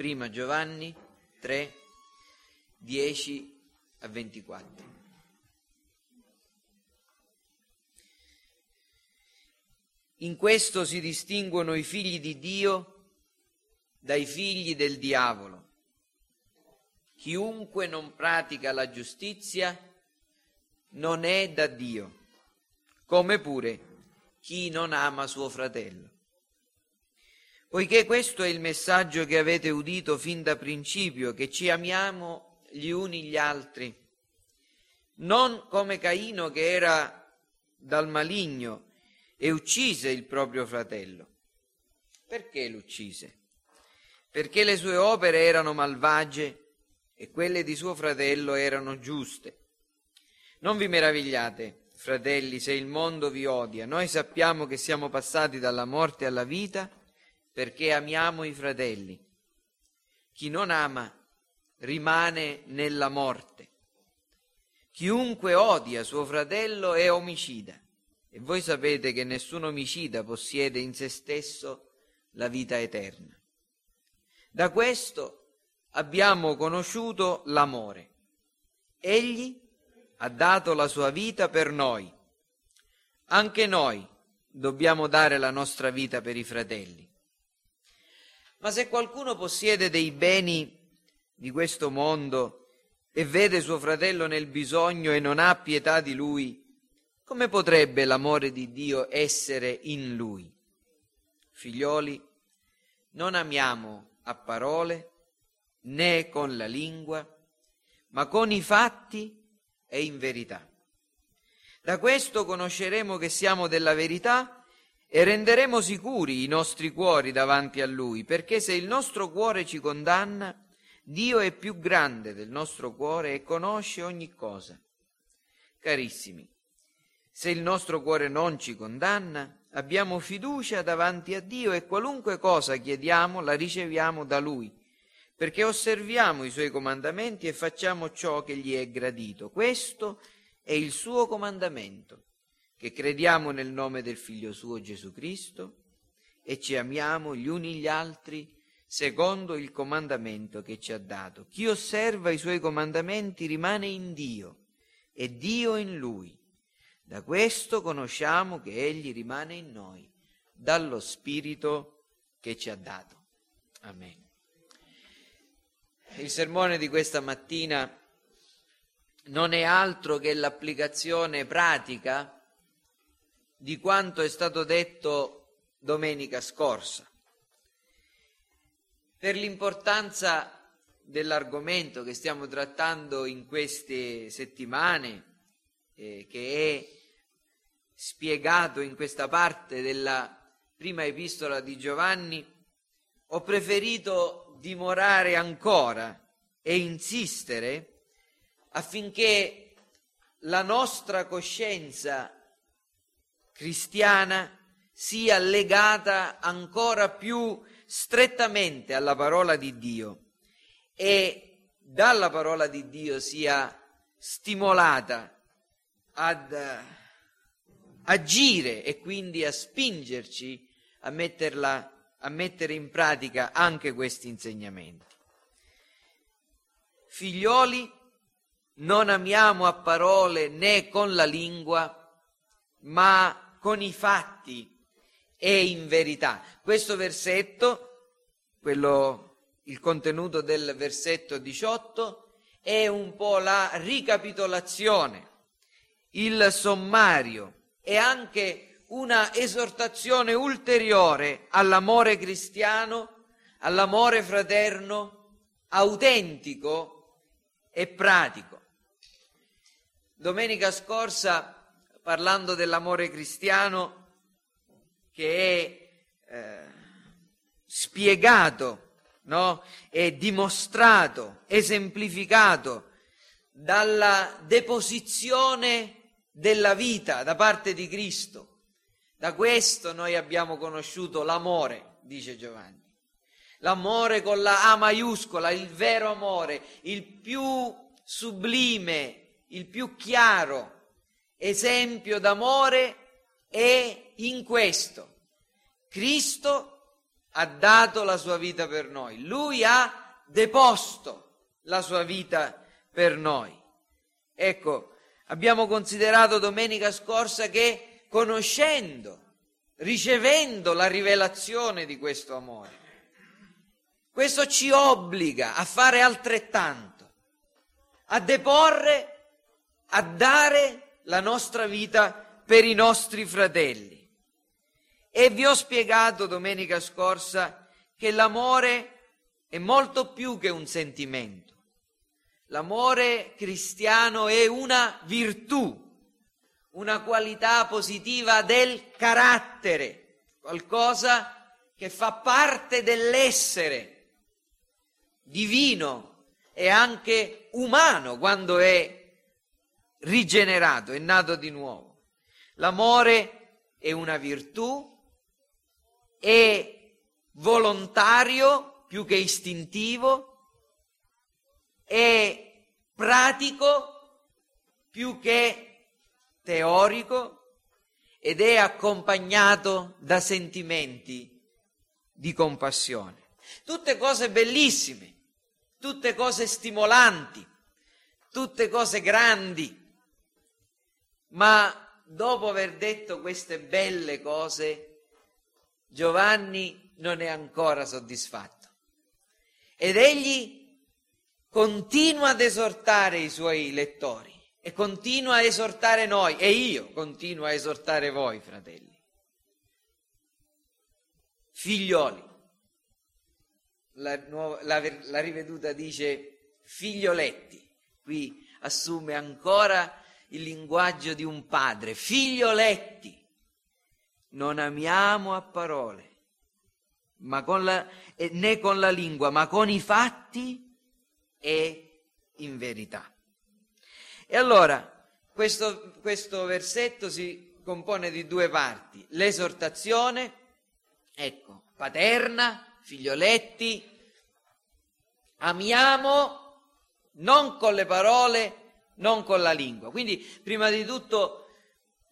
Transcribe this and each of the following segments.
Prima Giovanni 3, 10 a 24. In questo si distinguono i figli di Dio dai figli del diavolo. Chiunque non pratica la giustizia non è da Dio, come pure chi non ama suo fratello. Poiché questo è il messaggio che avete udito fin da principio, che ci amiamo gli uni gli altri, non come Caino che era dal maligno e uccise il proprio fratello. Perché l'uccise? Perché le sue opere erano malvagie e quelle di suo fratello erano giuste. Non vi meravigliate, fratelli, se il mondo vi odia. Noi sappiamo che siamo passati dalla morte alla vita perché amiamo i fratelli. Chi non ama rimane nella morte. Chiunque odia suo fratello è omicida. E voi sapete che nessun omicida possiede in se stesso la vita eterna. Da questo abbiamo conosciuto l'amore. Egli ha dato la sua vita per noi. Anche noi dobbiamo dare la nostra vita per i fratelli. Ma se qualcuno possiede dei beni di questo mondo e vede suo fratello nel bisogno e non ha pietà di lui, come potrebbe l'amore di Dio essere in lui? Figlioli, non amiamo a parole né con la lingua, ma con i fatti e in verità. Da questo conosceremo che siamo della verità e renderemo sicuri i nostri cuori davanti a Lui, perché se il nostro cuore ci condanna, Dio è più grande del nostro cuore e conosce ogni cosa. Carissimi, se il nostro cuore non ci condanna, abbiamo fiducia davanti a Dio e qualunque cosa chiediamo la riceviamo da Lui, perché osserviamo i Suoi comandamenti e facciamo ciò che gli è gradito. Questo è il suo comandamento, che crediamo nel nome del Figlio suo Gesù Cristo e ci amiamo gli uni gli altri secondo il comandamento che ci ha dato. Chi osserva i suoi comandamenti rimane in Dio e Dio in lui. Da questo conosciamo che Egli rimane in noi, dallo Spirito che ci ha dato. Amen. Il sermone di questa mattina non è altro che l'applicazione pratica di quanto è stato detto domenica scorsa. Per l'importanza dell'argomento che stiamo trattando in queste settimane, eh, che è spiegato in questa parte della prima epistola di Giovanni, ho preferito dimorare ancora e insistere affinché la nostra coscienza cristiana sia legata ancora più strettamente alla parola di Dio e dalla parola di Dio sia stimolata ad agire e quindi a spingerci a, metterla, a mettere in pratica anche questi insegnamenti. Figlioli, non amiamo a parole né con la lingua, ma con i fatti e in verità. Questo versetto, quello, il contenuto del versetto 18, è un po' la ricapitolazione, il sommario e anche una esortazione ulteriore all'amore cristiano, all'amore fraterno, autentico e pratico. Domenica scorsa, parlando dell'amore cristiano, che è eh, spiegato, no? è dimostrato, esemplificato dalla deposizione della vita da parte di Cristo. Da questo noi abbiamo conosciuto l'amore, dice Giovanni. L'amore con la A maiuscola, il vero amore, il più sublime, il più chiaro esempio d'amore è in questo. Cristo ha dato la sua vita per noi, lui ha deposto la sua vita per noi. Ecco, abbiamo considerato domenica scorsa che conoscendo, ricevendo la rivelazione di questo amore, questo ci obbliga a fare altrettanto, a deporre, a dare la nostra vita per i nostri fratelli. E vi ho spiegato domenica scorsa che l'amore è molto più che un sentimento. L'amore cristiano è una virtù, una qualità positiva del carattere, qualcosa che fa parte dell'essere divino e anche umano quando è rigenerato, è nato di nuovo. L'amore è una virtù, è volontario più che istintivo, è pratico più che teorico ed è accompagnato da sentimenti di compassione. Tutte cose bellissime, tutte cose stimolanti, tutte cose grandi, ma dopo aver detto queste belle cose, Giovanni non è ancora soddisfatto. Ed egli continua ad esortare i suoi lettori e continua a esortare noi e io continuo a esortare voi, fratelli. Figlioli, la, nuova, la, la riveduta dice figlioletti, qui assume ancora il linguaggio di un padre, figlioletti, non amiamo a parole, con la, eh, né con la lingua, ma con i fatti e in verità. E allora, questo, questo versetto si compone di due parti, l'esortazione, ecco, paterna, figlioletti, amiamo non con le parole, non con la lingua. Quindi, prima di tutto,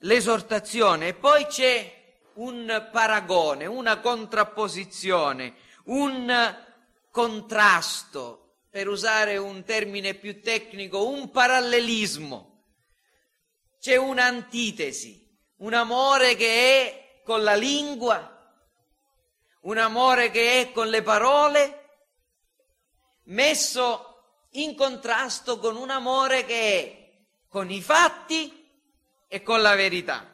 l'esortazione e poi c'è un paragone, una contrapposizione, un contrasto, per usare un termine più tecnico, un parallelismo. C'è un'antitesi, un amore che è con la lingua, un amore che è con le parole, messo in contrasto con un amore che è con i fatti e con la verità.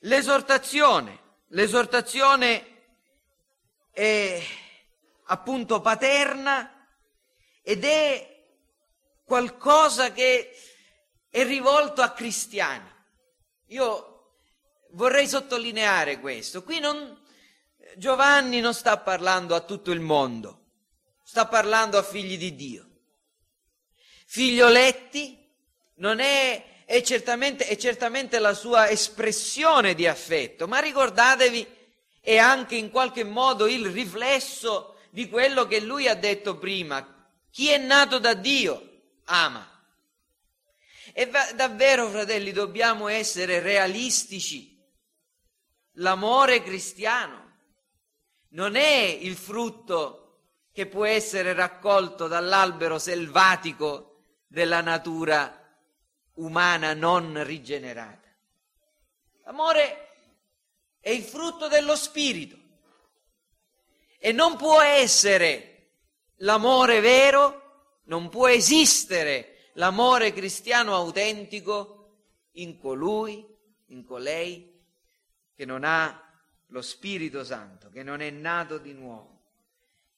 L'esortazione, l'esortazione è appunto paterna ed è qualcosa che è rivolto a cristiani. Io vorrei sottolineare questo. Qui non, Giovanni non sta parlando a tutto il mondo, sta parlando a figli di Dio. Figlioletti non è, è, certamente, è certamente la sua espressione di affetto, ma ricordatevi è anche in qualche modo il riflesso di quello che lui ha detto prima. Chi è nato da Dio ama. E davvero, fratelli, dobbiamo essere realistici. L'amore cristiano non è il frutto che può essere raccolto dall'albero selvatico della natura umana non rigenerata. L'amore è il frutto dello spirito e non può essere l'amore vero, non può esistere l'amore cristiano autentico in colui, in colei che non ha lo Spirito Santo, che non è nato di nuovo.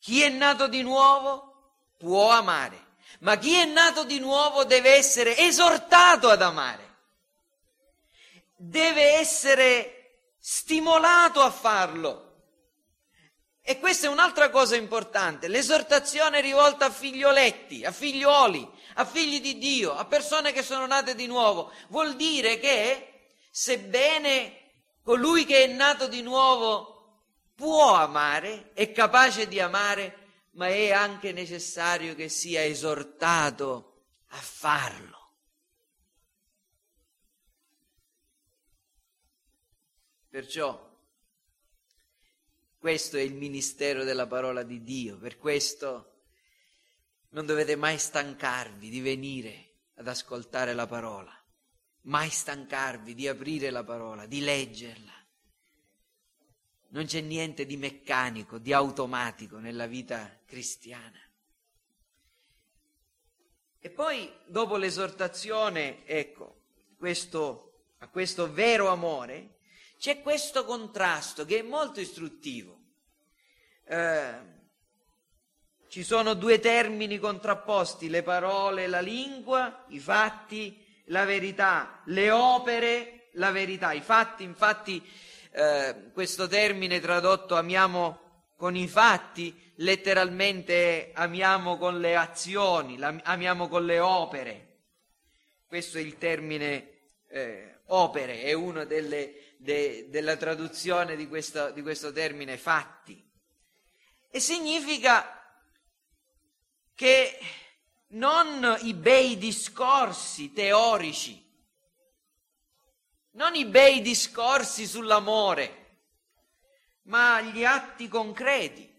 Chi è nato di nuovo può amare, ma chi è nato di nuovo deve essere esortato ad amare, deve essere stimolato a farlo. E questa è un'altra cosa importante, l'esortazione rivolta a figlioletti, a figlioli, a figli di Dio, a persone che sono nate di nuovo. Vuol dire che, sebbene Colui che è nato di nuovo può amare, è capace di amare, ma è anche necessario che sia esortato a farlo. Perciò Questo è il ministero della parola di Dio, per questo non dovete mai stancarvi di venire ad ascoltare la parola, mai stancarvi di aprire la parola, di leggerla. Non c'è niente di meccanico, di automatico nella vita cristiana. E poi, dopo l'esortazione, ecco, questo, a questo vero amore, c'è questo contrasto che è molto istruttivo. Eh, ci sono due termini contrapposti, le parole, la lingua, i fatti, la verità, le opere, la verità. I fatti, infatti, eh, questo termine tradotto amiamo con i fatti, letteralmente amiamo con le azioni, amiamo con le opere. Questo è il termine eh, opere, è una delle de, della traduzione di questo, di questo termine fatti. E significa che non i bei discorsi teorici, non i bei discorsi sull'amore, ma gli atti concreti.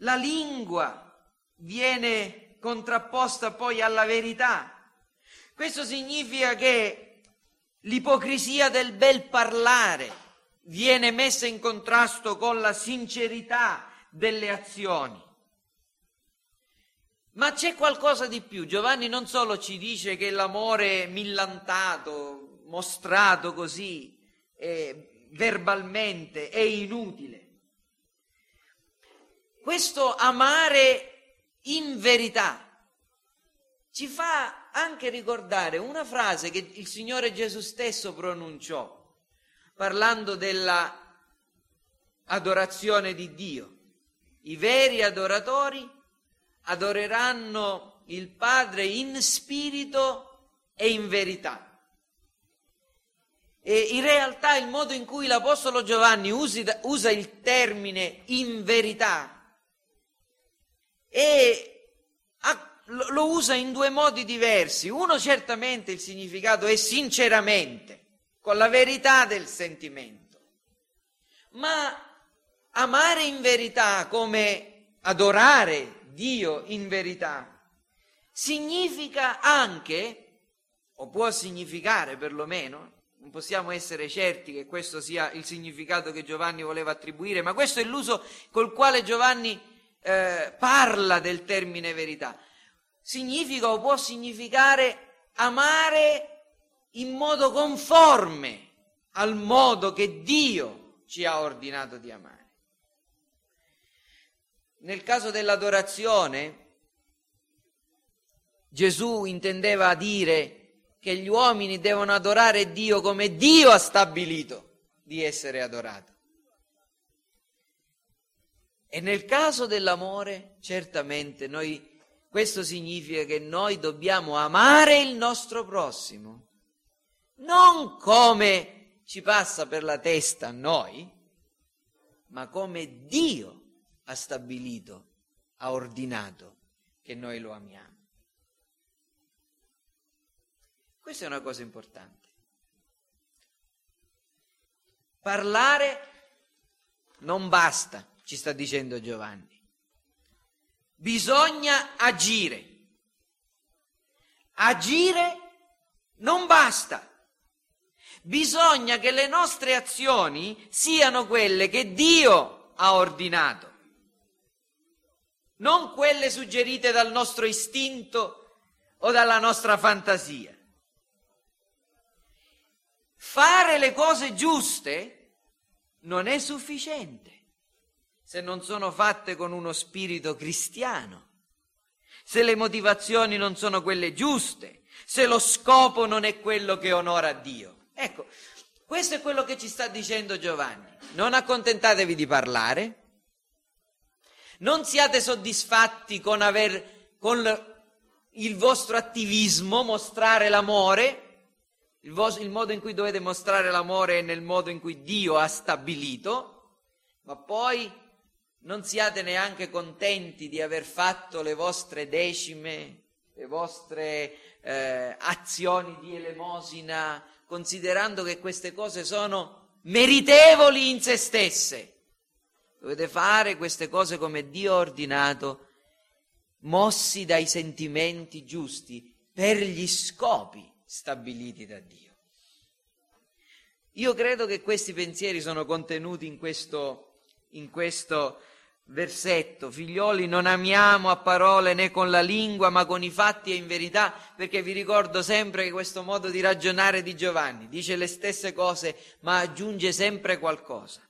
La lingua viene contrapposta poi alla verità. Questo significa che L'ipocrisia del bel parlare viene messa in contrasto con la sincerità delle azioni. Ma c'è qualcosa di più. Giovanni non solo ci dice che l'amore millantato, mostrato così eh, verbalmente, è inutile. Questo amare in verità ci fa anche ricordare una frase che il Signore Gesù stesso pronunciò parlando della adorazione di Dio. I veri adoratori adoreranno il Padre in spirito e in verità. E in realtà il modo in cui l'Apostolo Giovanni usa il termine in verità lo usa in due modi diversi. Uno certamente il significato è sinceramente, con la verità del sentimento. Ma amare in verità come adorare Dio in verità significa anche, o può significare perlomeno, non possiamo essere certi che questo sia il significato che Giovanni voleva attribuire, ma questo è l'uso col quale Giovanni eh, parla del termine verità significa o può significare amare in modo conforme al modo che Dio ci ha ordinato di amare. Nel caso dell'adorazione, Gesù intendeva dire che gli uomini devono adorare Dio come Dio ha stabilito di essere adorato. E nel caso dell'amore, certamente noi questo significa che noi dobbiamo amare il nostro prossimo, non come ci passa per la testa a noi, ma come Dio ha stabilito, ha ordinato che noi lo amiamo. Questa è una cosa importante. Parlare non basta, ci sta dicendo Giovanni bisogna agire. Agire non basta. Bisogna che le nostre azioni siano quelle che Dio ha ordinato, non quelle suggerite dal nostro istinto o dalla nostra fantasia. Fare le cose giuste non è sufficiente se non sono fatte con uno spirito cristiano, se le motivazioni non sono quelle giuste, se lo scopo non è quello che onora Dio. Ecco, questo è quello che ci sta dicendo Giovanni. Non accontentatevi di parlare, non siate soddisfatti con aver con il vostro attivismo mostrare l'amore, il, vos- il modo in cui dovete mostrare l'amore è nel modo in cui Dio ha stabilito, ma poi non siate neanche contenti di aver fatto le vostre decime, le vostre eh, azioni di elemosina, considerando che queste cose sono meritevoli in se stesse. Dovete fare queste cose come Dio ha ordinato, mossi dai sentimenti giusti per gli scopi stabiliti da Dio. Io credo che questi pensieri sono contenuti in questo, in questo versetto. Figlioli, non amiamo a parole né con la lingua, ma con i fatti e in verità, perché vi ricordo sempre che questo modo di ragionare di Giovanni dice le stesse cose, ma aggiunge sempre qualcosa.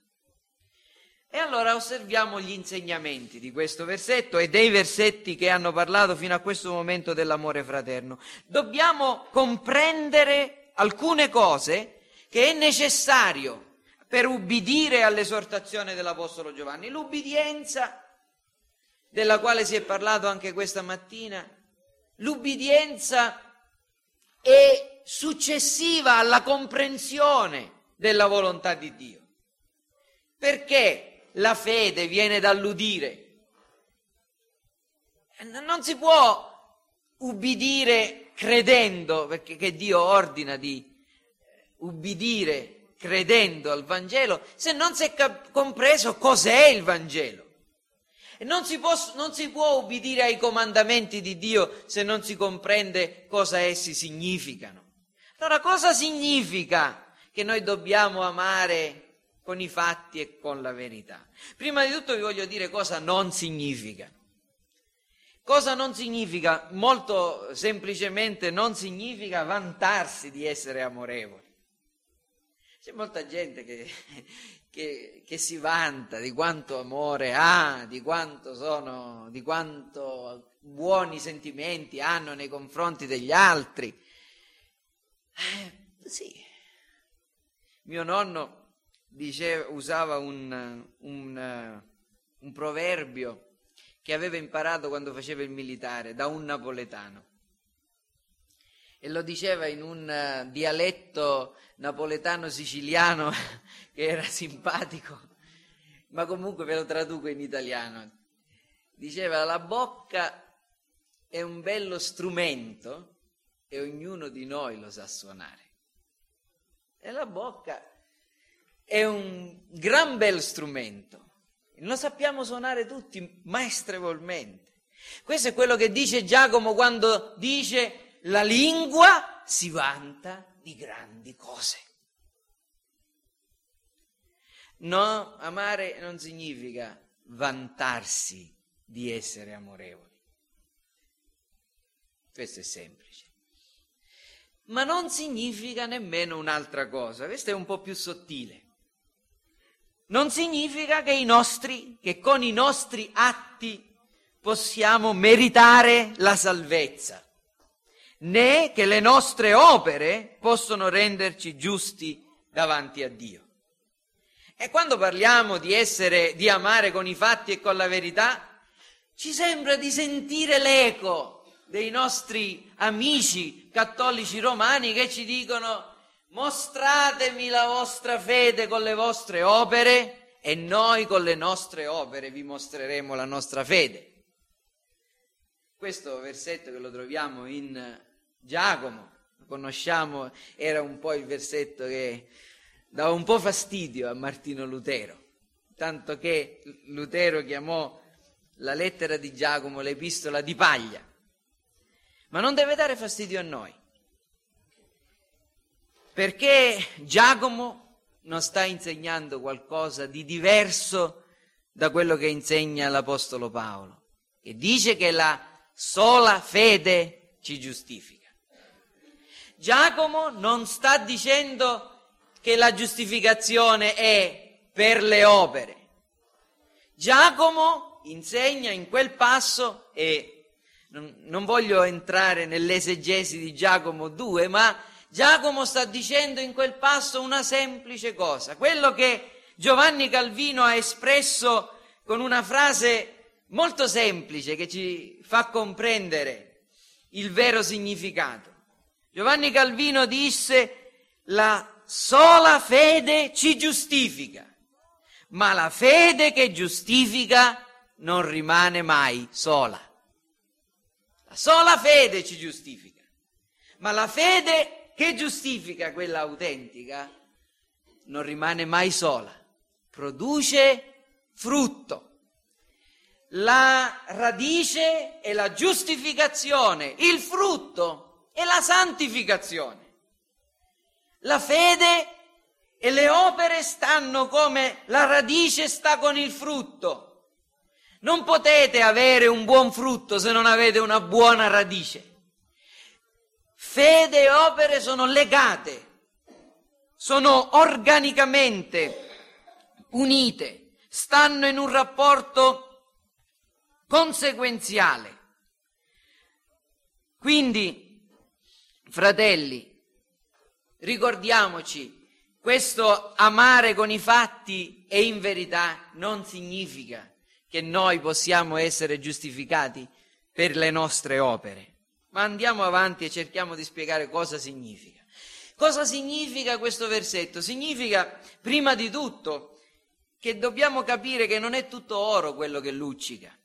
E allora osserviamo gli insegnamenti di questo versetto e dei versetti che hanno parlato fino a questo momento dell'amore fraterno. Dobbiamo comprendere alcune cose che è necessario per ubbidire all'esortazione dell'Apostolo Giovanni. L'ubbidienza, della quale si è parlato anche questa mattina, l'ubbidienza è successiva alla comprensione della volontà di Dio. Perché la fede viene dall'udire? Non si può ubbidire credendo, perché Dio ordina di ubbidire credendo al Vangelo se non si è cap- compreso cos'è il Vangelo. Non si, può, non si può ubbidire ai comandamenti di Dio se non si comprende cosa essi significano. Allora cosa significa che noi dobbiamo amare con i fatti e con la verità? Prima di tutto vi voglio dire cosa non significa. Cosa non significa? Molto semplicemente non significa vantarsi di essere amorevoli. C'è molta gente che, che, che, si vanta di quanto amore ha, di quanto sono, di quanto buoni sentimenti hanno nei confronti degli altri. Eh, sì. Mio nonno diceva, usava un, un, un proverbio che aveva imparato quando faceva il militare da un napoletano e lo diceva in un uh, dialetto napoletano siciliano che era simpatico, ma comunque ve lo traduco in italiano. Diceva la bocca è un bello strumento e ognuno di noi lo sa suonare. E la bocca è un gran bel strumento. Lo sappiamo suonare tutti maestrevolmente. Questo è quello che dice Giacomo quando dice la lingua si vanta di grandi cose. No, amare non significa vantarsi di essere amorevoli. Questo è semplice. Ma non significa nemmeno un'altra cosa, questo è un po' più sottile. Non significa che, nostri, che con i nostri atti possiamo meritare la salvezza né che le nostre opere possono renderci giusti davanti a Dio. E quando parliamo di essere, di amare con i fatti e con la verità, ci sembra di sentire l'eco dei nostri amici cattolici romani che ci dicono mostratemi la vostra fede con le vostre opere e noi con le nostre opere vi mostreremo la nostra fede. Questo versetto che lo troviamo in Giacomo, lo conosciamo, era un po' il versetto che dava un po' fastidio a Martino Lutero, tanto che Lutero chiamò la lettera di Giacomo l'epistola di paglia. Ma non deve dare fastidio a noi, perché Giacomo non sta insegnando qualcosa di diverso da quello che insegna l'Apostolo Paolo, che dice che la sola fede ci giustifica. Giacomo non sta dicendo che la giustificazione è per le opere. Giacomo insegna in quel passo, e non, voglio entrare nell'esegesi di Giacomo 2, ma Giacomo sta dicendo in quel passo una semplice cosa, quello che Giovanni Calvino ha espresso con una frase molto semplice che ci fa comprendere il vero significato. Giovanni Calvino disse la sola fede ci giustifica, ma la fede che giustifica non rimane mai sola. La sola fede ci giustifica, ma la fede che giustifica, quella autentica, non rimane mai sola, produce frutto. La radice è la giustificazione, il frutto è la santificazione. La fede e le opere stanno come la radice sta con il frutto. Non potete avere un buon frutto se non avete una buona radice. Fede e opere sono legate, sono organicamente unite, stanno in un rapporto conseguenziale. Quindi, fratelli, ricordiamoci, questo amare con i fatti e in verità non significa che noi possiamo essere giustificati per le nostre opere. Ma andiamo avanti e cerchiamo di spiegare cosa significa. Cosa significa questo versetto? Significa, prima di tutto, che dobbiamo capire che non è tutto oro quello che luccica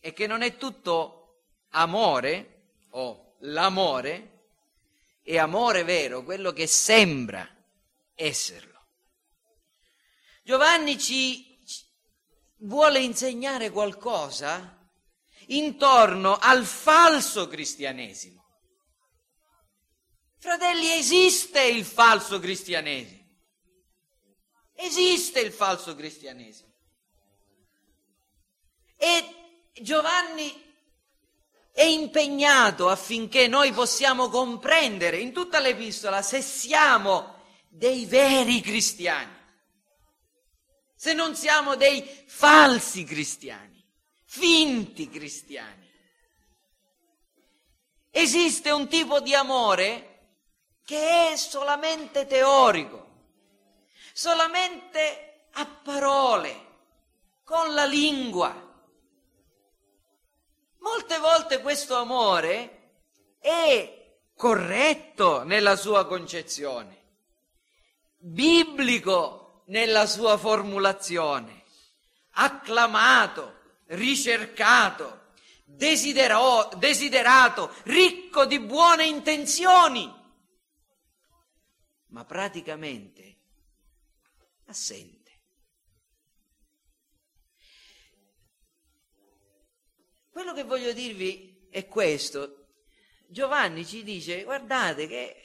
e che non è tutto amore o l'amore, è amore vero, quello che sembra esserlo. Giovanni ci vuole insegnare qualcosa intorno al falso cristianesimo. Fratelli, esiste il falso cristianesimo. Esiste il falso cristianesimo. E Giovanni è impegnato affinché noi possiamo comprendere in tutta l'epistola se siamo dei veri cristiani se non siamo dei falsi cristiani, finti cristiani. Esiste un tipo di amore che è solamente teorico, solamente a parole, con la lingua. Molte volte questo amore è corretto nella sua concezione, biblico nella sua formulazione, acclamato, ricercato, desidero, desiderato, ricco di buone intenzioni, ma praticamente assente. Quello che voglio dirvi è questo. Giovanni ci dice, guardate che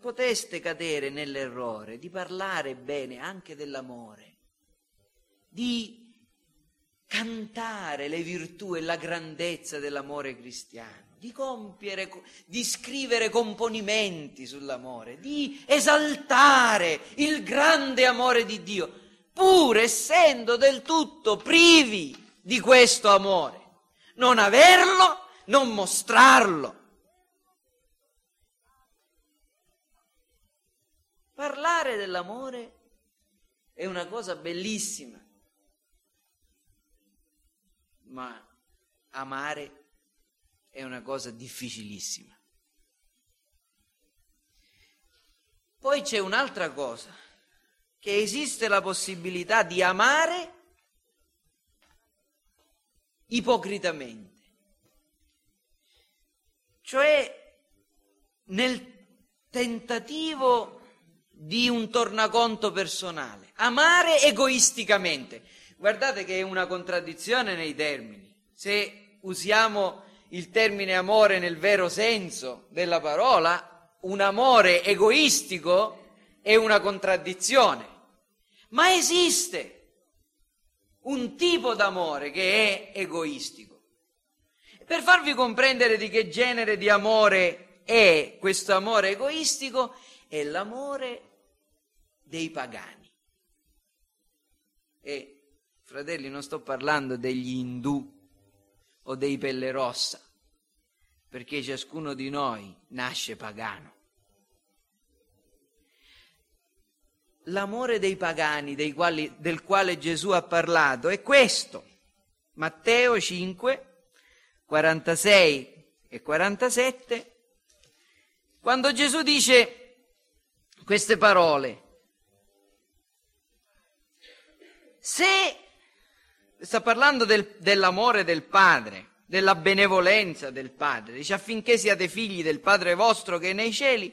poteste cadere nell'errore di parlare bene anche dell'amore, di cantare le virtù e la grandezza dell'amore cristiano, di compiere, di scrivere componimenti sull'amore, di esaltare il grande amore di Dio, pur essendo del tutto privi di questo amore. Non averlo, non mostrarlo Parlare dell'amore è una cosa bellissima, ma amare è una cosa difficilissima. Poi c'è un'altra cosa, che esiste la possibilità di amare ipocritamente, cioè nel tentativo di un tornaconto personale, amare egoisticamente. Guardate che è una contraddizione nei termini. Se usiamo il termine amore nel vero senso della parola, un amore egoistico è una contraddizione. Ma esiste un tipo d'amore che è egoistico. Per farvi comprendere di che genere di amore è questo amore egoistico, è l'amore dei pagani. E, fratelli, non sto parlando degli indù o dei pelle rossa, perché ciascuno di noi nasce pagano. L'amore dei pagani dei quali, del quale Gesù ha parlato è questo. Matteo 5, 46 e 47, quando Gesù dice queste parole, Se sta parlando del, dell'amore del Padre, della benevolenza del Padre, dice affinché siate figli del Padre vostro che è nei cieli,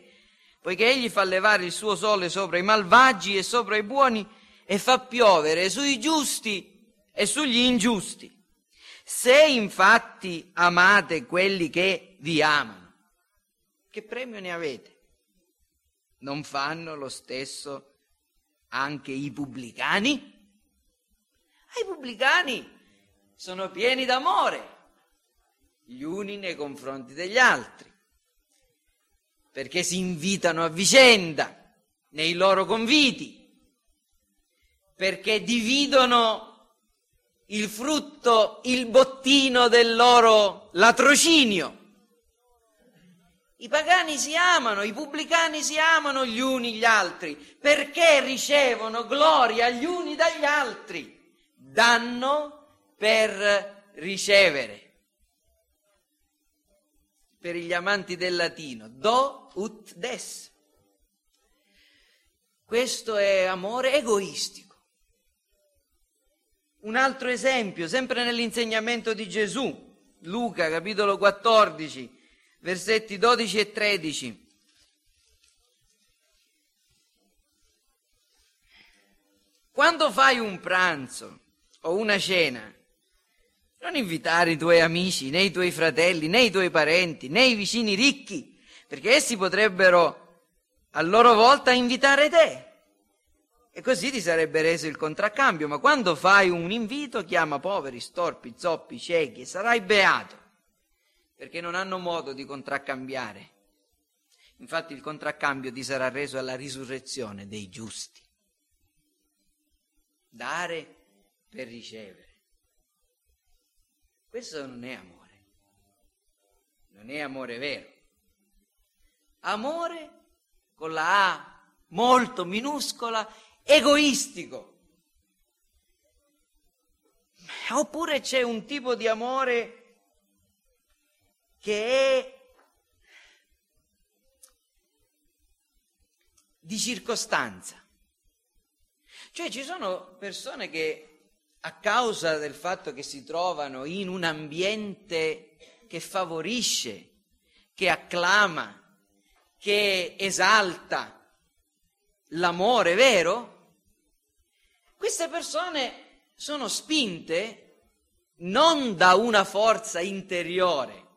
poiché egli fa levare il suo sole sopra i malvagi e sopra i buoni e fa piovere sui giusti e sugli ingiusti. Se infatti amate quelli che vi amano, che premio ne avete? Non fanno lo stesso anche i pubblicani? I pubblicani sono pieni d'amore gli uni nei confronti degli altri, perché si invitano a vicenda nei loro conviti, perché dividono il frutto, il bottino del loro latrocinio. I pagani si amano, i pubblicani si amano gli uni gli altri, perché ricevono gloria gli uni dagli altri. Danno per ricevere per gli amanti del latino, do ut des. Questo è amore egoistico. Un altro esempio, sempre nell'insegnamento di Gesù, Luca capitolo 14, versetti 12 e 13. Quando fai un pranzo o una cena, non invitare i tuoi amici, né i tuoi fratelli, né i tuoi parenti, né i vicini ricchi, perché essi potrebbero a loro volta invitare te. E così ti sarebbe reso il contraccambio, ma quando fai un invito chiama poveri, storpi, zoppi, ciechi e sarai beato, perché non hanno modo di contraccambiare. Infatti il contraccambio ti sarà reso alla risurrezione dei giusti. Dare per ricevere. Questo non è amore, non è amore vero. Amore con la A molto minuscola, egoistico. Oppure c'è un tipo di amore che è di circostanza. Cioè ci sono persone che a causa del fatto che si trovano in un ambiente che favorisce, che acclama, che esalta l'amore vero, queste persone sono spinte non da una forza interiore,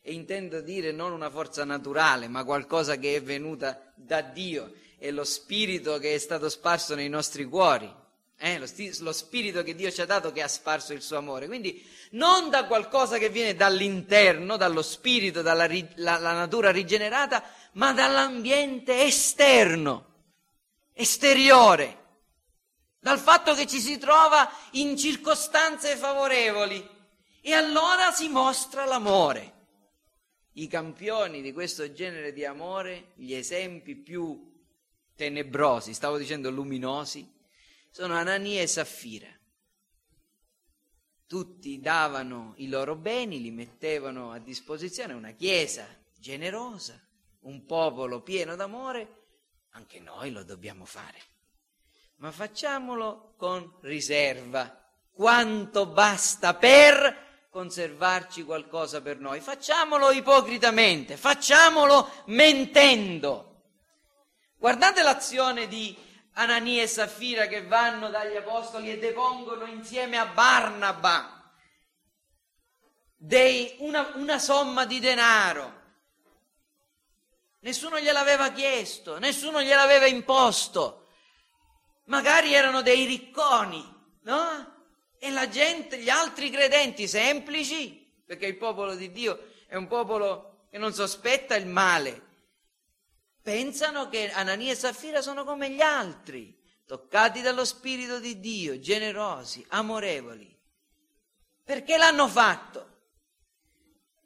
e intendo dire non una forza naturale, ma qualcosa che è venuta da Dio, è lo spirito che è stato sparso nei nostri cuori eh, lo, sti- lo spirito che Dio ci ha dato che ha sparso il suo amore. Quindi non da qualcosa che viene dall'interno, dallo spirito, dalla ri- la, la natura rigenerata, ma dall'ambiente esterno, esteriore, dal fatto che ci si trova in circostanze favorevoli e allora si mostra l'amore. I campioni di questo genere di amore, gli esempi più tenebrosi, stavo dicendo luminosi, sono Anania e Saffira. Tutti davano i loro beni, li mettevano a disposizione, una chiesa generosa, un popolo pieno d'amore, anche noi lo dobbiamo fare. Ma facciamolo con riserva, quanto basta per conservarci qualcosa per noi. Facciamolo ipocritamente, facciamolo mentendo. Guardate l'azione di Anania e Saffira che vanno dagli apostoli e depongono insieme a Barnaba dei, una, una somma di denaro. Nessuno gliel'aveva chiesto, nessuno gliel'aveva imposto. Magari erano dei ricconi, no? E la gente, gli altri credenti semplici, perché il popolo di Dio è un popolo che non sospetta il male, pensano che Anania e Saffira sono come gli altri, toccati dallo Spirito di Dio, generosi, amorevoli. Perché l'hanno fatto?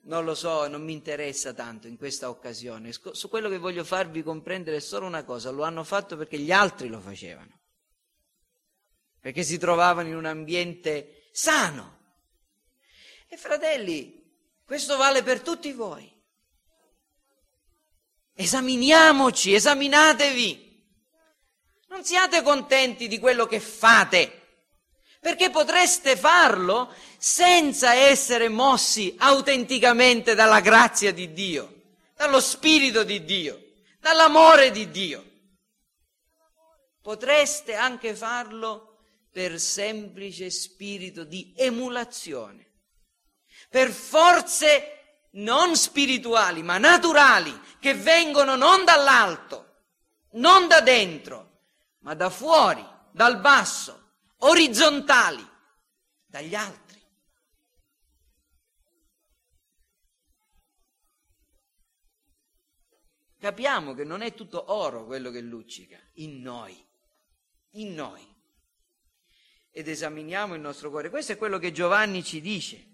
Non lo so, non mi interessa tanto in questa occasione. Su quello che voglio farvi comprendere è solo una cosa, lo hanno fatto perché gli altri lo facevano, perché si trovavano in un ambiente sano. E fratelli, questo vale per tutti voi. Esaminiamoci, esaminatevi. Non siate contenti di quello che fate, perché potreste farlo senza essere mossi autenticamente dalla grazia di Dio, dallo Spirito di Dio, dall'amore di Dio. Potreste anche farlo per semplice spirito di emulazione, per forze non spirituali ma naturali che vengono non dall'alto, non da dentro, ma da fuori, dal basso, orizzontali, dagli altri. Capiamo che non è tutto oro quello che luccica, in noi, in noi. Ed esaminiamo il nostro cuore. Questo è quello che Giovanni ci dice.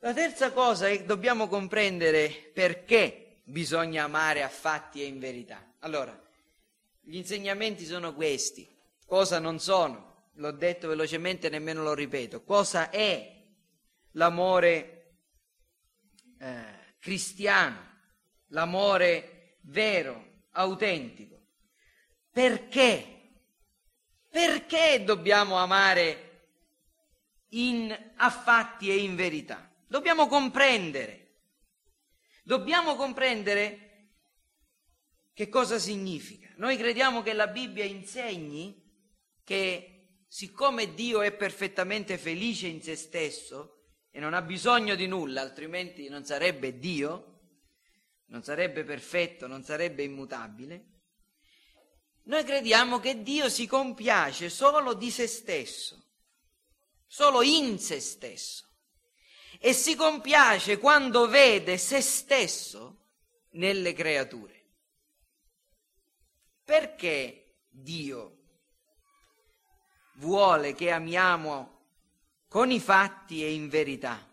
La terza cosa è che dobbiamo comprendere perché bisogna amare a fatti e in verità. Allora, gli insegnamenti sono questi. Cosa non sono? L'ho detto velocemente, nemmeno lo ripeto. Cosa è l'amore eh, cristiano? L'amore vero, autentico. Perché? Perché dobbiamo amare in affatti e in verità? Dobbiamo comprendere. Dobbiamo comprendere che cosa significa. Noi crediamo che la Bibbia insegni che siccome Dio è perfettamente felice in se stesso e non ha bisogno di nulla, altrimenti non sarebbe Dio, non sarebbe perfetto, non sarebbe immutabile, noi crediamo che Dio si compiace solo di se stesso, solo in se stesso, e si compiace quando vede se stesso nelle creature. Perché Dio vuole che amiamo con i fatti e in verità?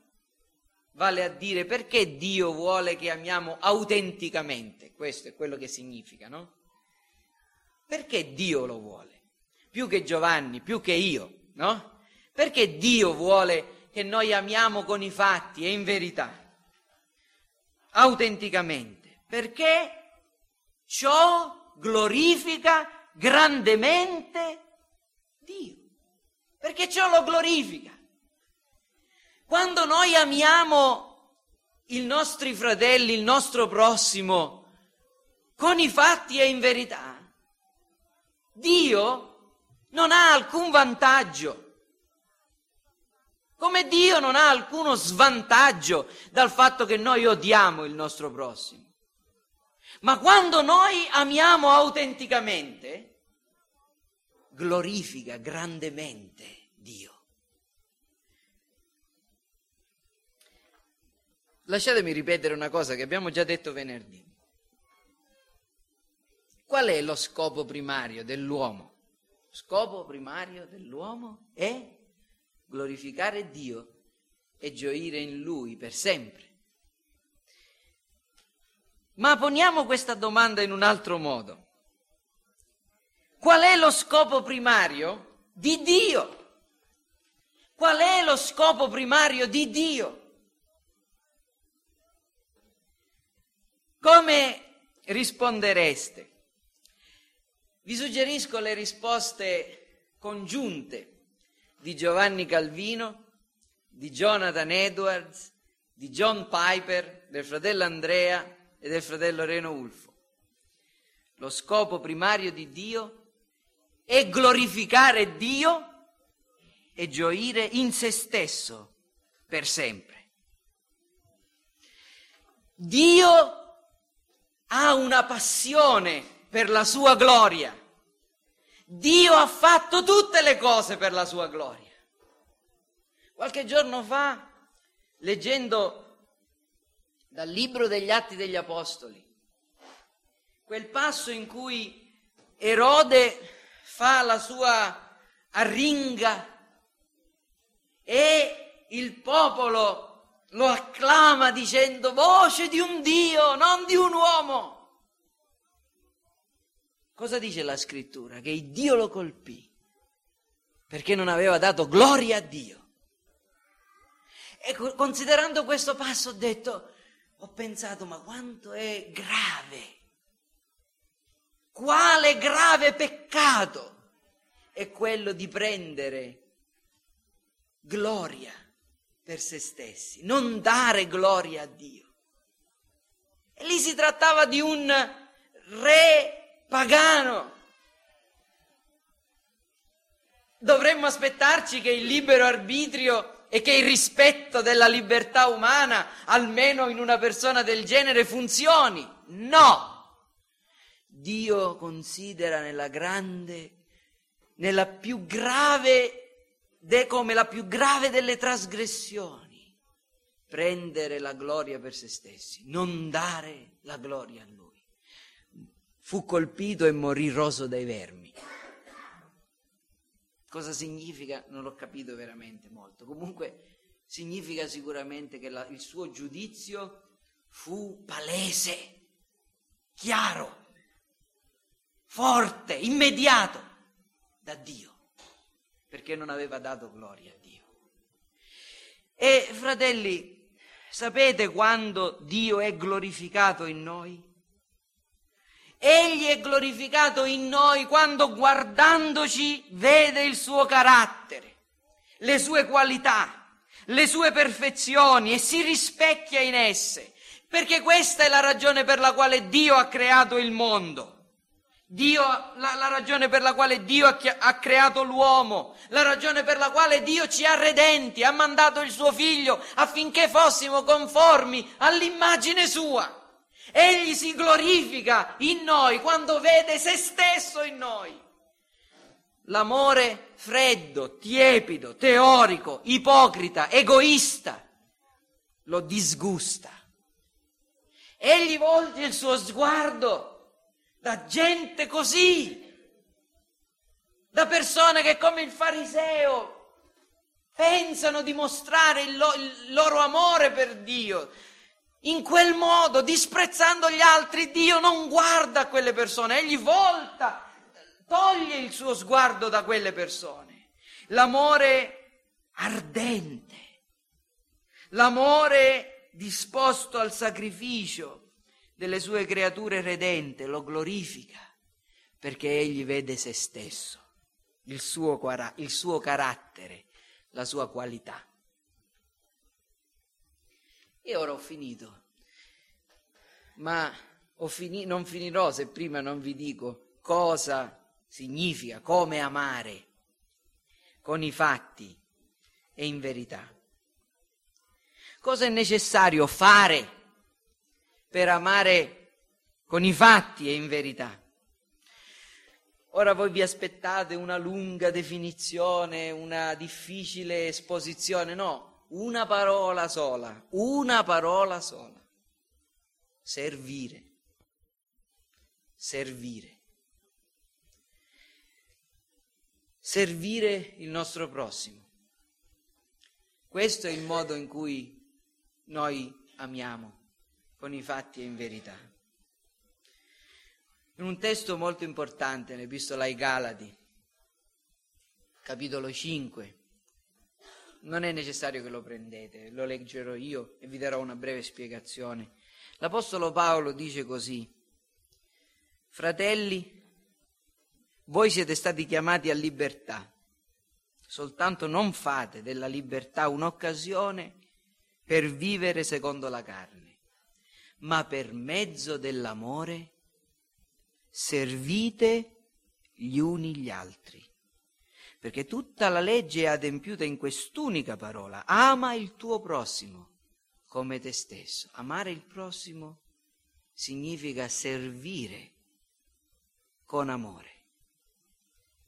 Vale a dire perché Dio vuole che amiamo autenticamente, questo è quello che significa, no? Perché Dio lo vuole? Più che Giovanni, più che io, no? Perché Dio vuole che noi amiamo con i fatti e in verità, autenticamente? Perché ciò glorifica grandemente Dio. Perché ciò lo glorifica. Quando noi amiamo i nostri fratelli, il nostro prossimo, con i fatti e in verità, Dio non ha alcun vantaggio. Come Dio non ha alcuno svantaggio dal fatto che noi odiamo il nostro prossimo. Ma quando noi amiamo autenticamente, glorifica grandemente Dio. Lasciatemi ripetere una cosa che abbiamo già detto venerdì. Qual è lo scopo primario dell'uomo? Scopo primario dell'uomo è glorificare Dio e gioire in Lui per sempre. Ma poniamo questa domanda in un altro modo. Qual è lo scopo primario di Dio? Qual è lo scopo primario di Dio? Come rispondereste? Vi suggerisco le risposte congiunte di Giovanni Calvino, di Jonathan Edwards, di John Piper, del fratello Andrea e del fratello Reno Ulfo. Lo scopo primario di Dio è glorificare Dio e gioire in se stesso per sempre. Dio ha una passione per la sua gloria. Dio ha fatto tutte le cose per la sua gloria. Qualche giorno fa, leggendo dal libro degli Atti degli Apostoli, quel passo in cui Erode fa la sua arringa e il popolo lo acclama dicendo voce di un Dio, non di un uomo. Cosa dice la scrittura? Che Dio lo colpì perché non aveva dato gloria a Dio. E considerando questo passo ho detto, ho pensato, ma quanto è grave, quale grave peccato è quello di prendere gloria per se stessi, non dare gloria a Dio. E lì si trattava di un re pagano. Dovremmo aspettarci che il libero arbitrio e che il rispetto della libertà umana, almeno in una persona del genere, funzioni. No! Dio considera nella grande, nella più grave, come la più grave delle trasgressioni, prendere la gloria per se stessi, non dare la gloria a Lui. Fu colpito e morì roso dai vermi. Cosa significa? Non l'ho capito veramente molto. Comunque significa sicuramente che la, il suo giudizio fu palese, chiaro forte, immediato da Dio, perché non aveva dato gloria a Dio. E fratelli, sapete quando Dio è glorificato in noi? Egli è glorificato in noi quando guardandoci vede il suo carattere, le sue qualità, le sue perfezioni e si rispecchia in esse, perché questa è la ragione per la quale Dio ha creato il mondo Dio, la, la, ragione per la quale Dio ha, ha, creato l'uomo, la ragione per la quale Dio ci ha redenti, ha mandato il suo figlio affinché fossimo conformi all'immagine sua. Egli si glorifica in noi quando vede se stesso in noi. L'amore freddo, tiepido, teorico, ipocrita, egoista lo disgusta. Egli volge il suo sguardo da gente così, da persone che come il fariseo pensano di mostrare il, lo, il loro amore per Dio. In quel modo, disprezzando gli altri, Dio non guarda a quelle persone, egli volta, toglie il suo sguardo da quelle persone. L'amore ardente, l'amore disposto al sacrificio, delle sue creature redente, lo glorifica, perché egli vede se stesso, il suo, il suo carattere, la sua qualità. E ora ho finito, ma ho fini- non finirò se prima non vi dico cosa significa, come amare, con i fatti e in verità. Cosa è necessario fare per amare con i fatti e in verità. Ora voi vi aspettate una lunga definizione, una difficile esposizione, no, una parola sola, una parola sola. Servire. Servire. Servire il nostro prossimo. Questo è il modo in cui noi amiamo con i fatti e in verità. In un testo molto importante, nell'Epistola ai Galati, capitolo 5, non è necessario che lo prendete, lo leggerò io e vi darò una breve spiegazione. L'Apostolo Paolo dice così, fratelli, voi siete stati chiamati a libertà, soltanto non fate della libertà un'occasione per vivere secondo la carne ma per mezzo dell'amore servite gli uni gli altri. Perché tutta la legge è adempiuta in quest'unica parola. Ama il tuo prossimo come te stesso. Amare il prossimo significa servire con amore.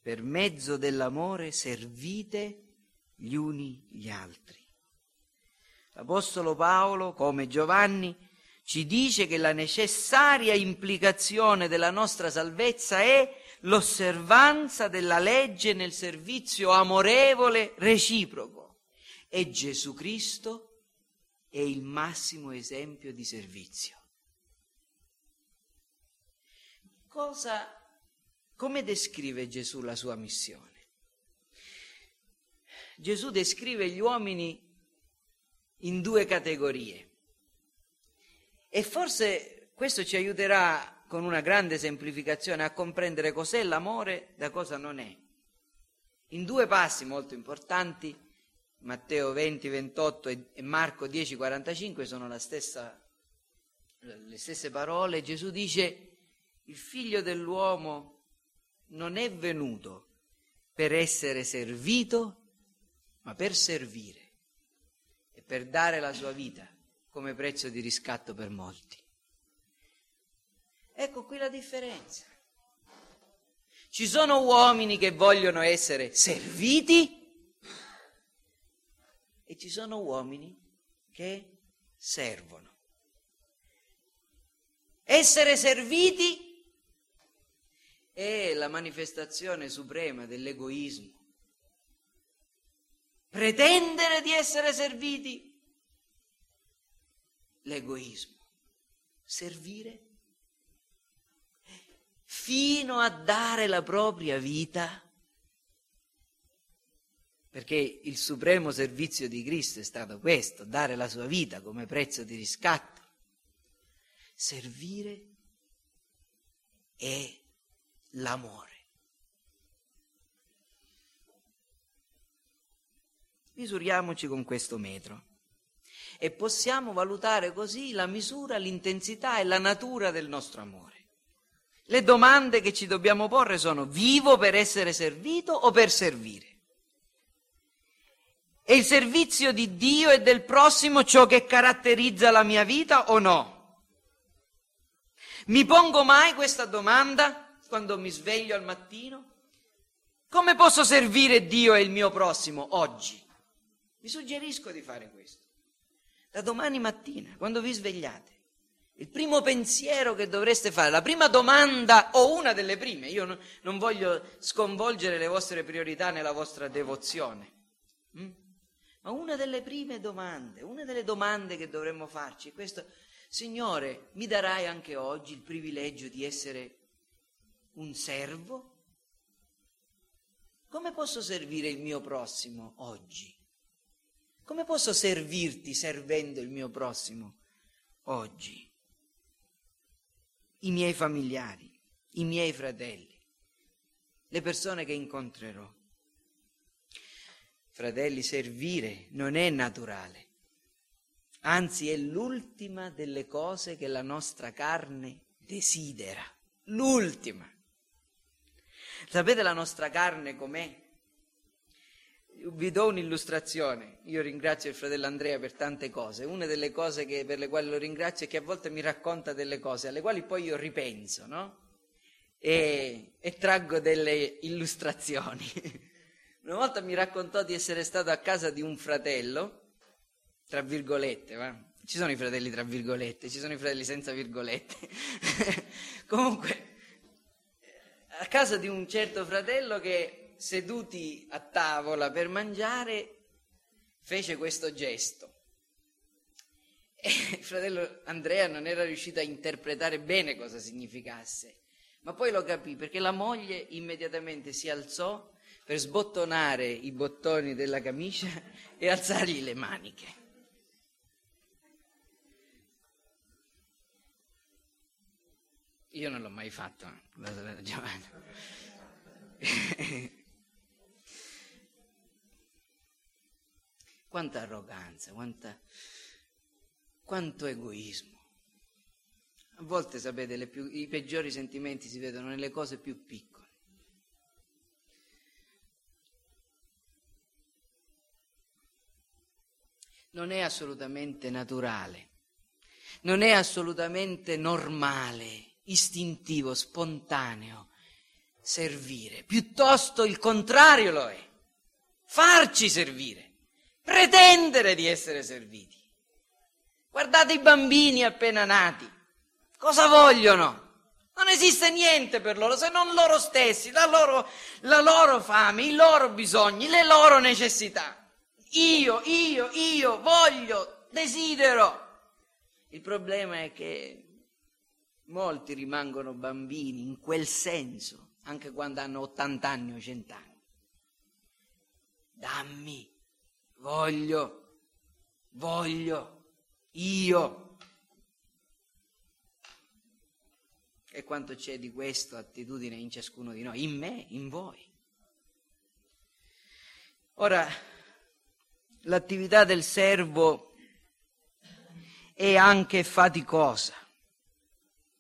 Per mezzo dell'amore servite gli uni gli altri. L'Apostolo Paolo, come Giovanni, ci dice che la necessaria implicazione della nostra salvezza è l'osservanza della legge nel servizio amorevole reciproco. E Gesù Cristo è il massimo esempio di servizio. Cosa, come descrive Gesù la sua missione? Gesù descrive gli uomini in due categorie. E forse questo ci aiuterà con una grande semplificazione a comprendere cos'è l'amore da cosa non è. In due passi molto importanti, Matteo 20, 28 e Marco 10, 45 sono stessa, le stesse parole, Gesù dice il figlio dell'uomo non è venuto per essere servito, ma per servire e per dare la sua vita come prezzo di riscatto per molti. Ecco qui la differenza. Ci sono uomini che vogliono essere serviti e ci sono uomini che servono. Essere serviti è la manifestazione suprema dell'egoismo. Pretendere di essere serviti, l'egoismo. Servire fino a dare la propria vita, perché il supremo servizio di Cristo è stato questo, dare la sua vita come prezzo di riscatto. Servire è l'amore. Misuriamoci con questo metro e possiamo valutare così la misura, l'intensità e la natura del nostro amore. Le domande che ci dobbiamo porre sono vivo per essere servito o per servire? È il servizio di Dio e del prossimo ciò che caratterizza la mia vita o no? Mi pongo mai questa domanda quando mi sveglio al mattino? Come posso servire Dio e il mio prossimo oggi? Vi suggerisco di fare questo. Da domani mattina, quando vi svegliate, il primo pensiero che dovreste fare, la prima domanda o una delle prime, io non voglio sconvolgere le vostre priorità nella vostra devozione, hm? ma una delle prime domande, una delle domande che dovremmo farci è questo, Signore, mi darai anche oggi il privilegio di essere un servo? Come posso servire il mio prossimo oggi? Come posso servirti servendo il mio prossimo oggi? I miei familiari, i miei fratelli, le persone che incontrerò. Fratelli, servire non è naturale, anzi è l'ultima delle cose che la nostra carne desidera, l'ultima. Sapete la nostra carne com'è? Vi do un'illustrazione. Io ringrazio il fratello Andrea per tante cose. Una delle cose che, per le quali lo ringrazio è che a volte mi racconta delle cose alle quali poi io ripenso, no? E, e traggo delle illustrazioni. Una volta mi raccontò di essere stato a casa di un fratello, tra virgolette, va? Ci sono i fratelli tra virgolette, ci sono i fratelli senza virgolette. Comunque, a casa di un certo fratello che seduti a tavola per mangiare, fece questo gesto. E il fratello Andrea non era riuscito a interpretare bene cosa significasse, ma poi lo capì perché la moglie immediatamente si alzò per sbottonare i bottoni della camicia e alzargli le maniche. Io non l'ho mai fatto, Giovanni. Quanta arroganza, quanta, quanto egoismo. A volte, sapete, più, i peggiori sentimenti si vedono nelle cose più piccole. Non è assolutamente naturale, non è assolutamente normale, istintivo, spontaneo servire, piuttosto il contrario lo è, farci servire pretendere di essere serviti. Guardate i bambini appena nati, cosa vogliono? Non esiste niente per loro se non loro stessi, la loro, la loro fame, i loro bisogni, le loro necessità. Io, io, io voglio, desidero. Il problema è che molti rimangono bambini in quel senso, anche quando hanno 80 anni o 100 anni. Dammi voglio, voglio, io. E quanto c'è di questa attitudine in ciascuno di noi, in me, in voi. Ora, l'attività del servo è anche faticosa.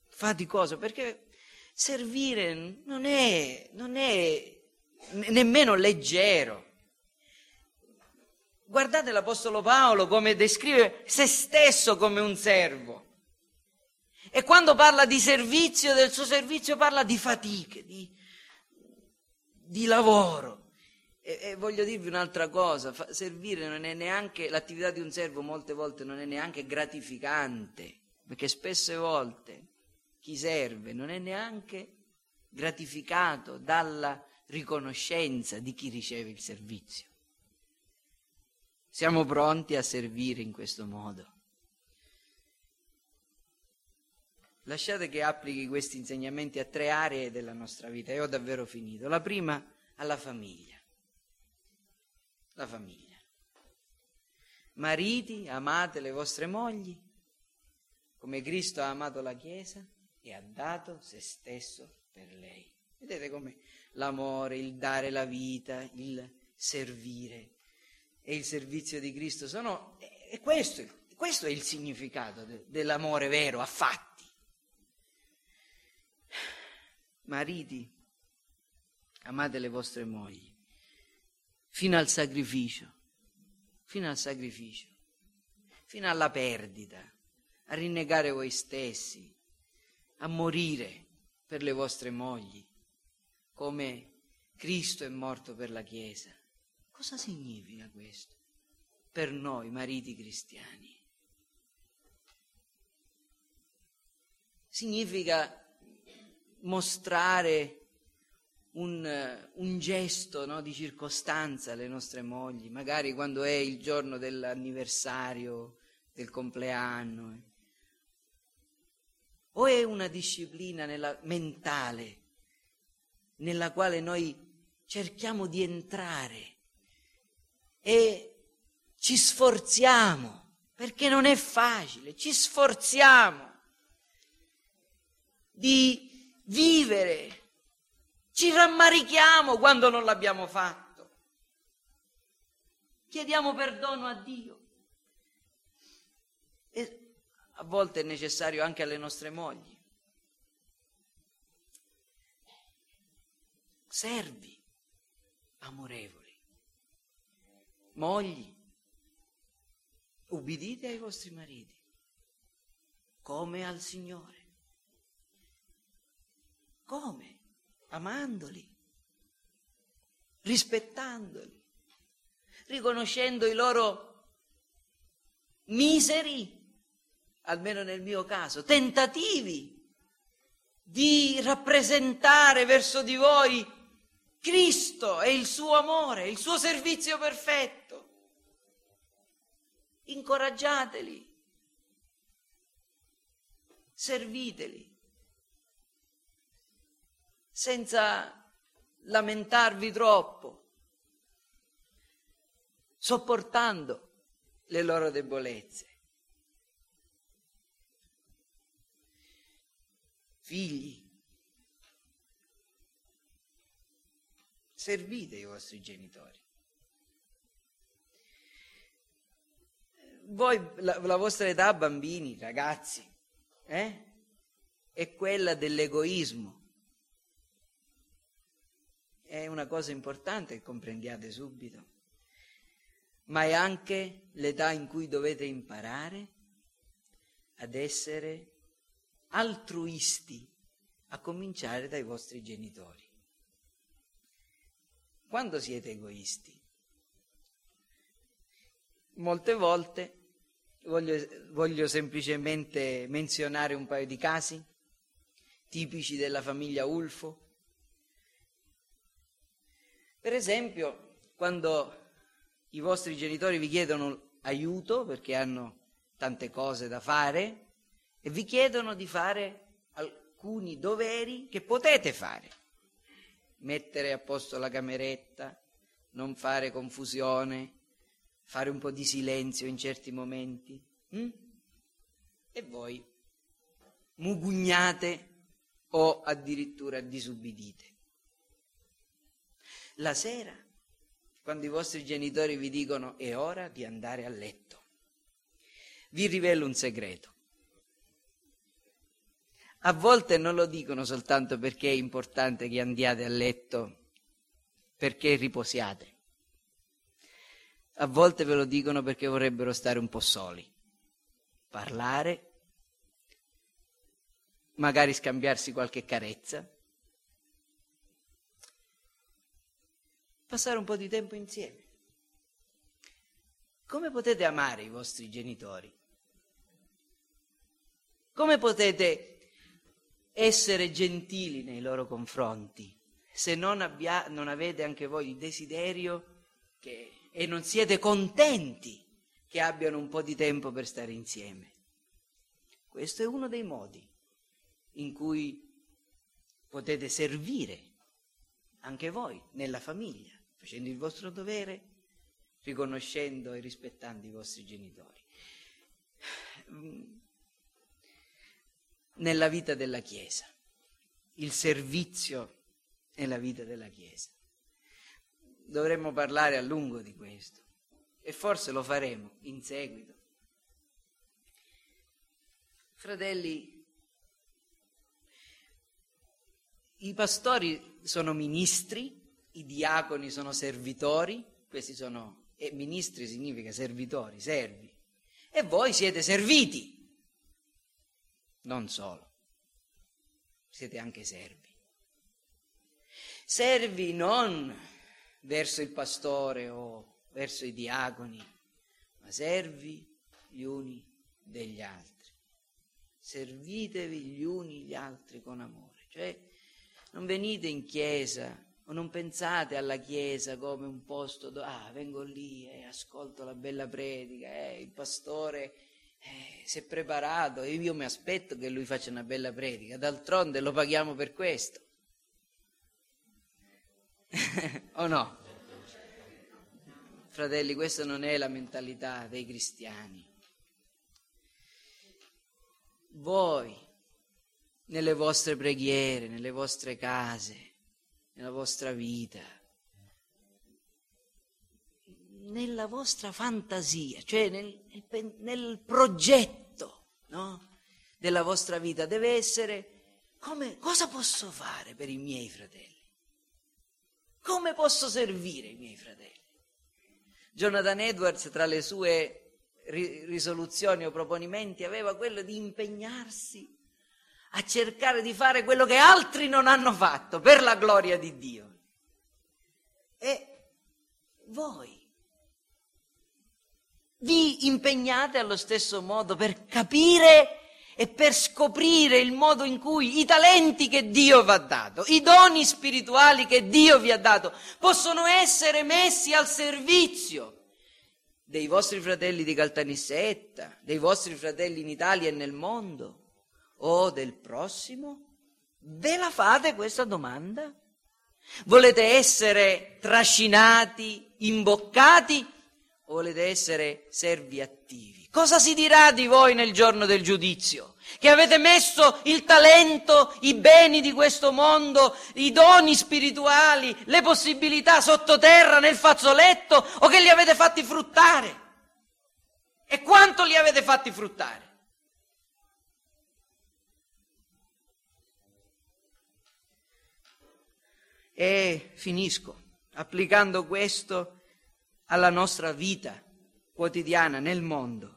Faticosa perché servire non è, non è nemmeno leggero. Guardate l'Apostolo Paolo come descrive se stesso come un servo. E quando parla di servizio, del suo servizio, parla di fatiche, di, di lavoro. E, e, voglio dirvi un'altra cosa, fa, servire non è neanche, l'attività di un servo molte volte non è neanche gratificante, perché spesse volte chi serve non è neanche gratificato dalla riconoscenza di chi riceve il servizio. Siamo pronti a servire in questo modo. Lasciate che applichi questi insegnamenti a tre aree della nostra vita e ho davvero finito. La prima alla famiglia. La famiglia. Mariti, amate le vostre mogli come Cristo ha amato la Chiesa e ha dato se stesso per lei. Vedete come l'amore, il dare la vita, il servire e il servizio di Cristo sono... E questo, questo è il significato de, dell'amore vero, a fatti. Mariti, amate le vostre mogli, fino al sacrificio, fino al sacrificio, fino alla perdita, a rinnegare voi stessi, a morire per le vostre mogli, come Cristo è morto per la Chiesa. Cosa significa questo per noi mariti cristiani? Significa mostrare un, un gesto no, di circostanza alle nostre mogli, magari quando è il giorno dell'anniversario, del compleanno. Eh. O è una disciplina nella, mentale nella quale noi cerchiamo di entrare e ci sforziamo, perché non è facile, ci sforziamo di vivere, ci rammarichiamo quando non l'abbiamo fatto, chiediamo perdono a Dio. E a volte è necessario anche alle nostre mogli. Servi amorevoli. Mogli, ubbidite ai vostri mariti come al Signore. Come? Amandoli, rispettandoli, riconoscendo i loro miseri, almeno nel mio caso, tentativi di rappresentare verso di voi Cristo e il suo amore, il suo servizio perfetto. Incoraggiateli, serviteli senza lamentarvi troppo, sopportando le loro debolezze. Figli, servite i vostri genitori. Voi, la, la vostra età, bambini, ragazzi, eh? è quella dell'egoismo è una cosa importante che comprendiate subito, ma è anche l'età in cui dovete imparare ad essere altruisti, a cominciare dai vostri genitori. Quando siete egoisti? Molte volte voglio, voglio semplicemente menzionare un paio di casi tipici della famiglia Ulfo per esempio, quando i vostri genitori vi chiedono aiuto perché hanno tante cose da fare e vi chiedono di fare alcuni doveri che potete fare. Mettere a posto la cameretta, non fare confusione, fare un po' di silenzio in certi momenti. Hm? E voi mugugnate o addirittura disubbidite la sera, quando i vostri genitori vi dicono è ora di andare a letto. Vi rivelo un segreto. a volte non lo dicono soltanto perché è importante che andiate a letto, perché riposiate. A volte ve lo dicono perché vorrebbero stare un po' soli, parlare, magari scambiarsi qualche carezza, passare un po' di tempo insieme. Come potete amare i vostri genitori? Come potete essere gentili nei loro confronti se non, abbia, non avete anche voi il desiderio che, e non siete contenti che abbiano un po' di tempo per stare insieme? Questo è uno dei modi in cui potete servire anche voi nella famiglia, facendo il vostro dovere, riconoscendo e rispettando i vostri genitori. Nella vita della Chiesa, il servizio nella vita della Chiesa. Dovremmo parlare a lungo di questo e forse lo faremo in seguito. Fratelli, I pastori sono ministri, i diaconi sono servitori, questi sono, e ministri significa servitori, servi, e voi siete serviti. Non solo, siete anche servi. Servi non verso il pastore o verso i diaconi, ma servi gli uni degli altri. Servitevi gli uni gli altri con amore. Cioè, non venite in chiesa o non pensate alla chiesa come un posto dove ah, vengo lì e ascolto la bella predica, eh, il pastore eh, si è preparato e io mi aspetto che lui faccia una bella predica, d'altronde lo paghiamo per questo. o no? Fratelli, questa non è la mentalità dei cristiani. Voi nelle vostre preghiere, nelle vostre case, nella vostra vita, nella vostra fantasia, cioè nel, nel, progetto no? della vostra vita deve essere come, cosa posso fare per i miei fratelli? Come posso servire i miei fratelli? Jonathan Edwards tra le sue risoluzioni o proponimenti aveva quello di impegnarsi a cercare di fare quello che altri non hanno fatto per la gloria di Dio. E voi vi impegnate allo stesso modo per capire e per scoprire il modo in cui i talenti che Dio vi ha dato, i doni spirituali che Dio vi ha dato, possono essere messi al servizio dei vostri fratelli di Caltanissetta, dei vostri fratelli in Italia e nel mondo o del prossimo? Ve la fate questa domanda? Volete essere trascinati, imboccati o volete essere servi attivi? Cosa si dirà di voi nel giorno del giudizio? Che avete messo il talento, i beni di questo mondo, i doni spirituali, le possibilità sottoterra nel fazzoletto o che li avete fatti fruttare? E quanto li avete fatti fruttare? E finisco applicando questo alla nostra vita quotidiana nel mondo.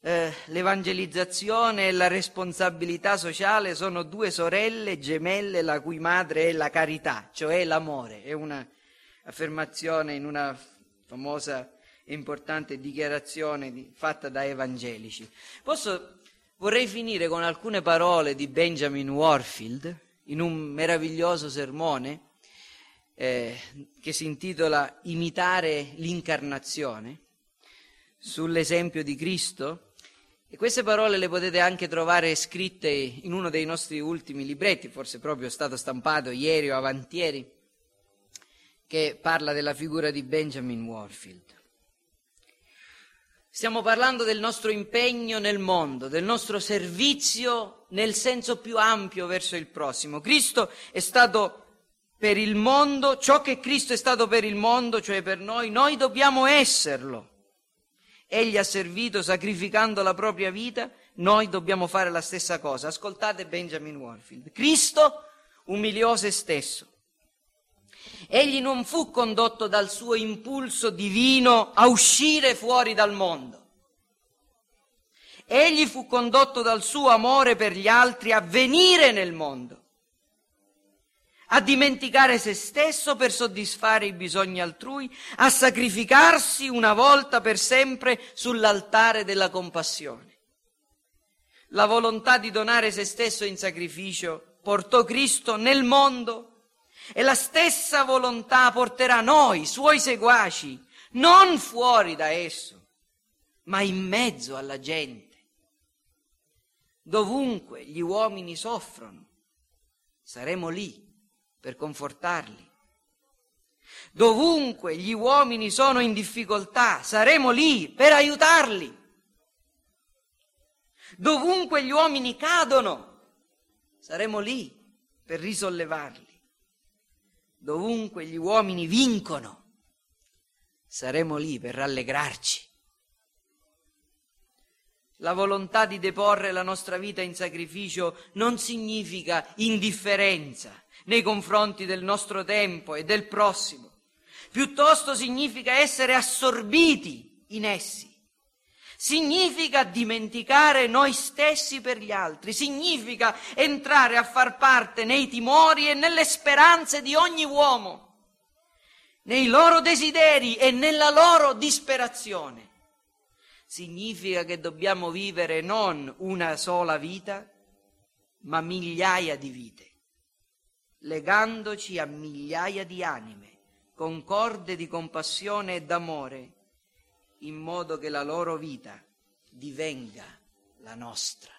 Eh, l'evangelizzazione e la responsabilità sociale sono due sorelle gemelle la cui madre è la carità, cioè l'amore. È un'affermazione in una famosa e importante dichiarazione di, fatta da evangelici. Posso, vorrei finire con alcune parole di Benjamin Warfield, in un meraviglioso sermone eh, che si intitola Imitare l'incarnazione sull'esempio di Cristo. E queste parole le potete anche trovare scritte in uno dei nostri ultimi libretti, forse proprio stato stampato ieri o avantieri, che parla della figura di Benjamin Warfield. Stiamo parlando del nostro impegno nel mondo, del nostro servizio nel senso più ampio verso il prossimo. Cristo è stato per il mondo, ciò che Cristo è stato per il mondo, cioè per noi, noi dobbiamo esserlo. Egli ha servito sacrificando la propria vita, noi dobbiamo fare la stessa cosa. Ascoltate Benjamin Warfield. Cristo umiliò se stesso. Egli non fu condotto dal suo impulso divino a uscire fuori dal mondo. Egli fu condotto dal suo amore per gli altri a venire nel mondo, a dimenticare se stesso per soddisfare i bisogni altrui, a sacrificarsi una volta per sempre sull'altare della compassione. La volontà di donare se stesso in sacrificio portò Cristo nel mondo e la stessa volontà porterà noi, suoi seguaci, non fuori da esso, ma in mezzo alla gente dovunque gli uomini soffrono, saremo lì per confortarli. Dovunque gli uomini sono in difficoltà, saremo lì per aiutarli. Dovunque gli uomini cadono, saremo lì per risollevarli. Dovunque gli uomini vincono, saremo lì per rallegrarci. La volontà di deporre la nostra vita in sacrificio non significa indifferenza nei confronti del nostro tempo e del prossimo, piuttosto significa essere assorbiti in essi. Significa dimenticare noi stessi per gli altri, significa entrare a far parte nei timori e nelle speranze di ogni uomo, nei loro desideri e nella loro disperazione significa che dobbiamo vivere non una sola vita, ma migliaia di vite, legandoci a migliaia di anime, con corde di compassione e d'amore, in modo che la loro vita divenga la nostra.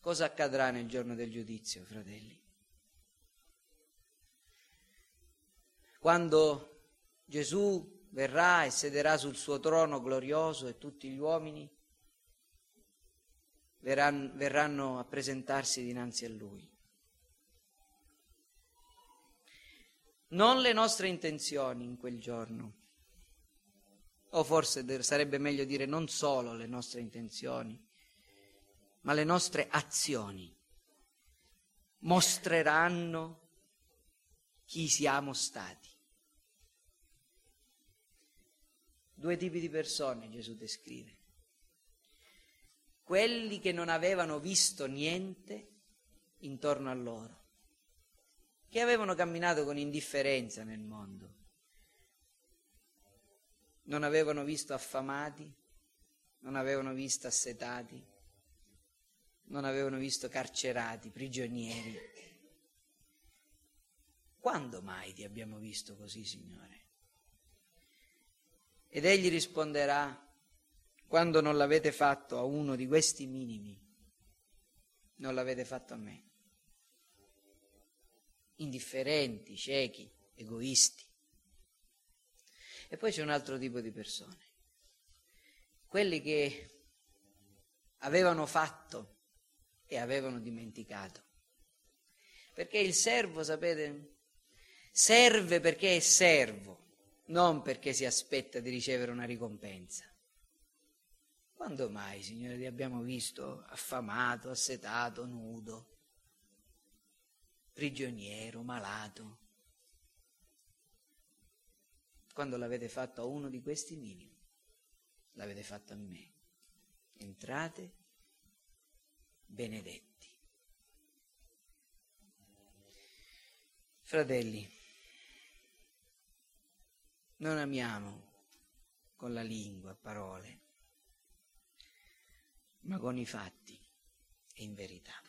Cosa accadrà nel giorno del giudizio, fratelli? Quando Gesù verrà e sederà sul suo trono glorioso e tutti gli uomini verranno, verranno a presentarsi dinanzi a Lui. Non le nostre intenzioni in quel giorno, o forse sarebbe meglio dire non solo le nostre intenzioni, ma le nostre azioni mostreranno chi siamo stati. Due tipi di persone Gesù descrive. Quelli che non avevano visto niente intorno a loro, che avevano camminato con indifferenza nel mondo, non avevano visto affamati, non avevano visto assetati, non avevano visto carcerati, prigionieri. Quando mai ti abbiamo visto così, Signore? Ed egli risponderà, quando non l'avete fatto a uno di questi minimi, non l'avete fatto a me. Indifferenti, ciechi, egoisti. E poi c'è un altro tipo di persone, quelli che avevano fatto e avevano dimenticato. Perché il servo, sapete, serve perché è servo non perché si aspetta di ricevere una ricompensa. Quando mai, Signore, ti abbiamo visto affamato, assetato, nudo, prigioniero, malato? Quando l'avete fatto a uno di questi minimi, l'avete fatto a me. Entrate benedetti. Fratelli, non amiamo con la lingua, parole, ma con i fatti e in verità.